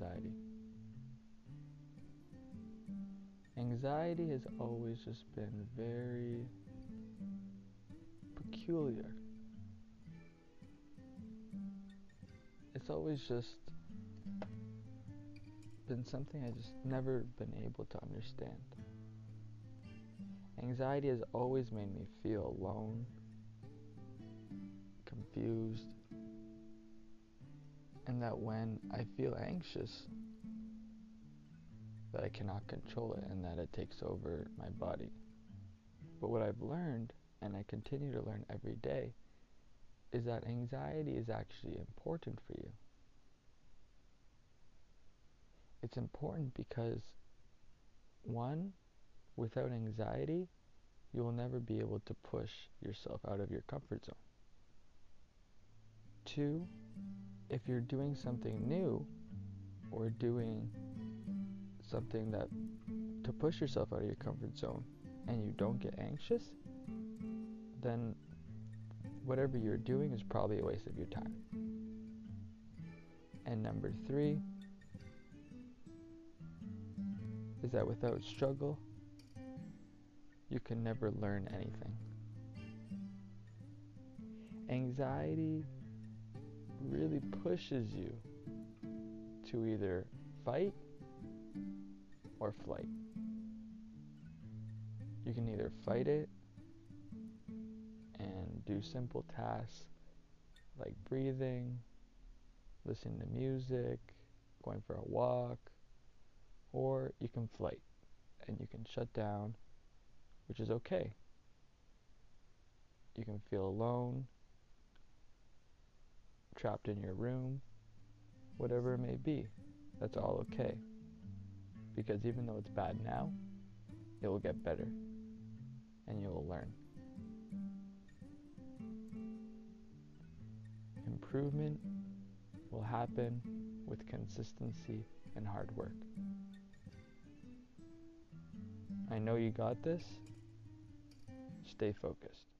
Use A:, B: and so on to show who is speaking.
A: anxiety. Anxiety has always just been very peculiar. It's always just been something I just never been able to understand. Anxiety has always made me feel alone, confused, and that when I feel anxious, that I cannot control it and that it takes over my body. But what I've learned, and I continue to learn every day, is that anxiety is actually important for you. It's important because, one, without anxiety, you will never be able to push yourself out of your comfort zone. Two, if you're doing something new or doing something that to push yourself out of your comfort zone and you don't get anxious, then whatever you're doing is probably a waste of your time. And number three is that without struggle, you can never learn anything. Anxiety really pushes you to either fight or flight. You can either fight it and do simple tasks like breathing, listening to music, going for a walk, or you can flight and you can shut down, which is okay. You can feel alone, trapped in your room, whatever it may be. That's all okay. Because even though it's bad now, it will get better and you will learn. Improvement will happen with consistency and hard work. I know you got this. Stay focused.